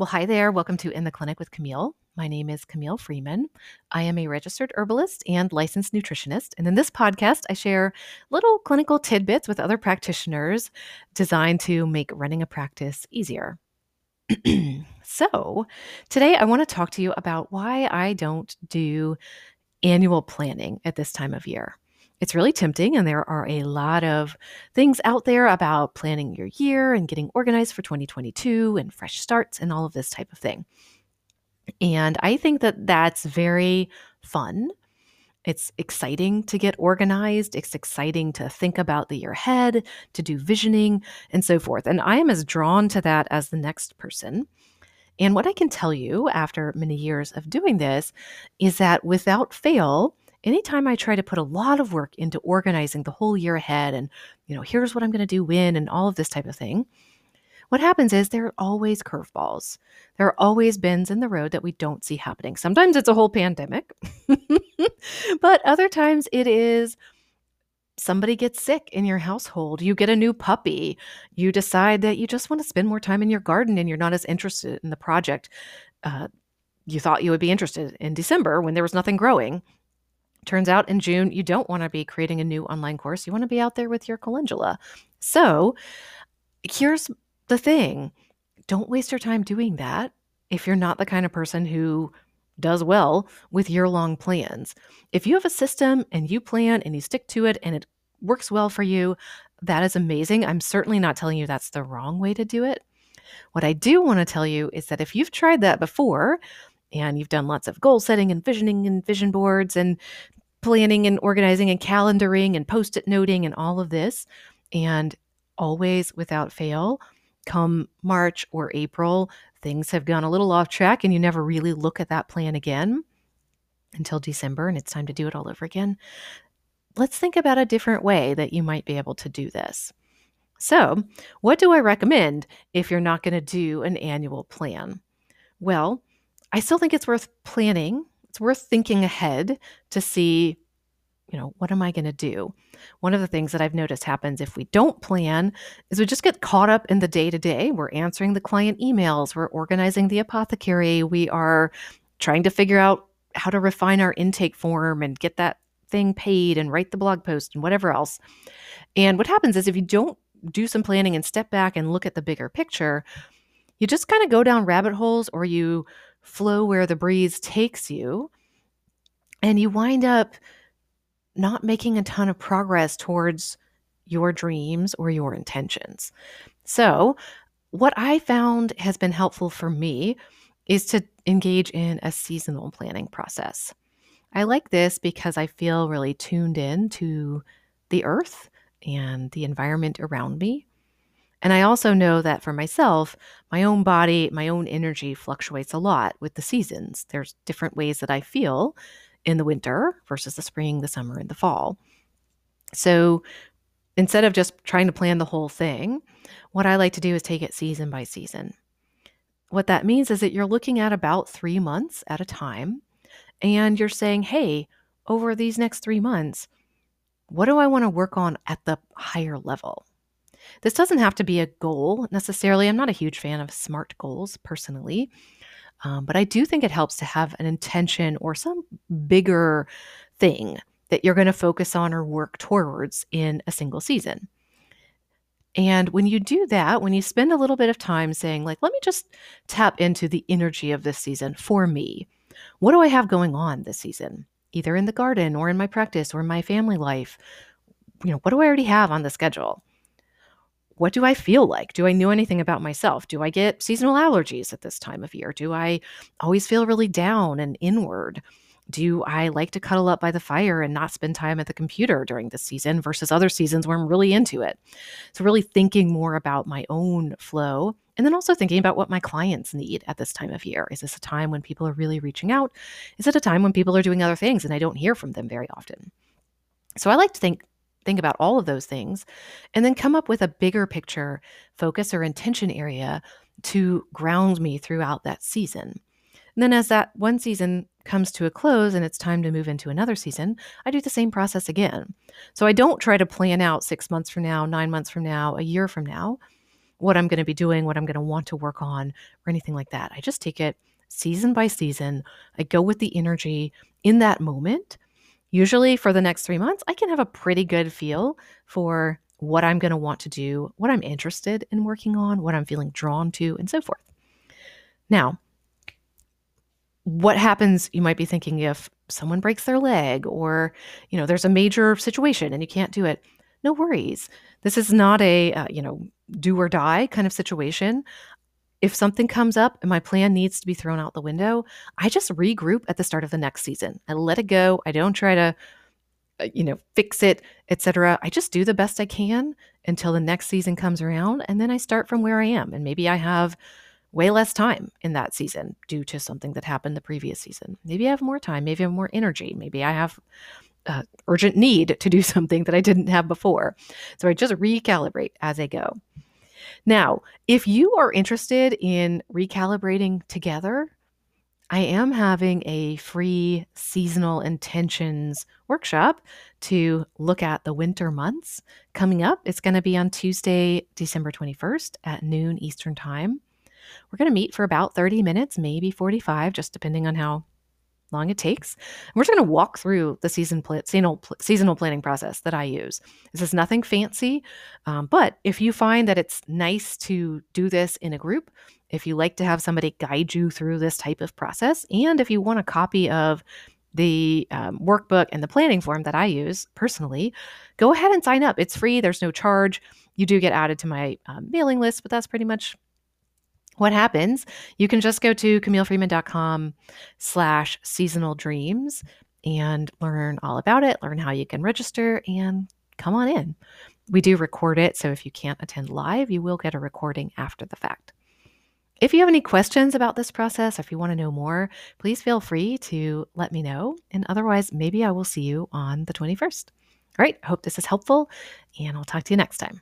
Well, hi there. Welcome to In the Clinic with Camille. My name is Camille Freeman. I am a registered herbalist and licensed nutritionist. And in this podcast, I share little clinical tidbits with other practitioners designed to make running a practice easier. so, today I want to talk to you about why I don't do annual planning at this time of year it's really tempting and there are a lot of things out there about planning your year and getting organized for 2022 and fresh starts and all of this type of thing and i think that that's very fun it's exciting to get organized. It's exciting to think about the year ahead, to do visioning, and so forth. And I am as drawn to that as the next person. And what I can tell you after many years of doing this is that without fail, anytime I try to put a lot of work into organizing the whole year ahead and, you know, here's what I'm going to do when and all of this type of thing, what happens is there are always curveballs. There are always bends in the road that we don't see happening. Sometimes it's a whole pandemic, but other times it is somebody gets sick in your household, you get a new puppy, you decide that you just want to spend more time in your garden and you're not as interested in the project uh, you thought you would be interested in December when there was nothing growing. Turns out in June, you don't want to be creating a new online course. You want to be out there with your calendula. So here's the thing don't waste your time doing that if you're not the kind of person who does well with year long plans. If you have a system and you plan and you stick to it and it works well for you, that is amazing. I'm certainly not telling you that's the wrong way to do it. What I do want to tell you is that if you've tried that before and you've done lots of goal setting and visioning and vision boards and planning and organizing and calendaring and post it noting and all of this. And always without fail, come March or April, things have gone a little off track and you never really look at that plan again until December and it's time to do it all over again. Let's think about a different way that you might be able to do this. So, what do I recommend if you're not going to do an annual plan? Well, I still think it's worth planning. It's worth thinking ahead to see, you know, what am I going to do? One of the things that I've noticed happens if we don't plan is we just get caught up in the day to day. We're answering the client emails, we're organizing the apothecary, we are trying to figure out how to refine our intake form and get that thing paid and write the blog post and whatever else. And what happens is if you don't do some planning and step back and look at the bigger picture, you just kind of go down rabbit holes or you flow where the breeze takes you. And you wind up not making a ton of progress towards your dreams or your intentions. So, what I found has been helpful for me is to engage in a seasonal planning process. I like this because I feel really tuned in to the earth and the environment around me. And I also know that for myself, my own body, my own energy fluctuates a lot with the seasons. There's different ways that I feel in the winter versus the spring, the summer, and the fall. So instead of just trying to plan the whole thing, what I like to do is take it season by season. What that means is that you're looking at about three months at a time, and you're saying, hey, over these next three months, what do I want to work on at the higher level? This doesn't have to be a goal necessarily. I'm not a huge fan of SMART goals personally, um, but I do think it helps to have an intention or some bigger thing that you're going to focus on or work towards in a single season. And when you do that, when you spend a little bit of time saying, like, let me just tap into the energy of this season for me, what do I have going on this season, either in the garden or in my practice or in my family life? You know, what do I already have on the schedule? What do I feel like? Do I know anything about myself? Do I get seasonal allergies at this time of year? Do I always feel really down and inward? Do I like to cuddle up by the fire and not spend time at the computer during this season versus other seasons where I'm really into it? So, really thinking more about my own flow and then also thinking about what my clients need at this time of year. Is this a time when people are really reaching out? Is it a time when people are doing other things and I don't hear from them very often? So, I like to think think about all of those things and then come up with a bigger picture focus or intention area to ground me throughout that season. And then as that one season comes to a close and it's time to move into another season, I do the same process again. So I don't try to plan out 6 months from now, 9 months from now, a year from now. what I'm going to be doing, what I'm going to want to work on, or anything like that. I just take it season by season. I go with the energy in that moment. Usually for the next three months, I can have a pretty good feel for what I'm going to want to do, what I'm interested in working on, what I'm feeling drawn to, and so forth. Now, what happens you might be thinking if someone breaks their leg or you know there's a major situation and you can't do it. No worries. This is not a uh, you know do or die kind of situation if something comes up and my plan needs to be thrown out the window i just regroup at the start of the next season i let it go i don't try to uh, you know fix it etc i just do the best i can until the next season comes around and then i start from where i am and maybe i have way less time in that season due to something that happened the previous season. Maybe I have more time, maybe I have more energy, maybe I have uh, urgent need to do something that I didn't have before. So I just recalibrate as I go. Now, if you are interested in recalibrating together, I am having a free seasonal intentions workshop to look at the winter months coming up. It's going to be on Tuesday, December 21st at noon Eastern Time. We're going to meet for about 30 minutes, maybe 45, just depending on how long it takes. And we're just going to walk through the season pl- seasonal, seasonal planning process that I use. This is nothing fancy, um, but if you find that it's nice to do this in a group, if you like to have somebody guide you through this type of process, and if you want a copy of the um, workbook and the planning form that I use personally, go ahead and sign up. It's free, there's no charge. You do get added to my um, mailing list, but that's pretty much what happens, you can just go to camillefreeman.com slash seasonal dreams and learn all about it, learn how you can register, and come on in. We do record it, so if you can't attend live, you will get a recording after the fact. If you have any questions about this process, or if you want to know more, please feel free to let me know. And otherwise, maybe I will see you on the 21st. All right, I hope this is helpful, and I'll talk to you next time.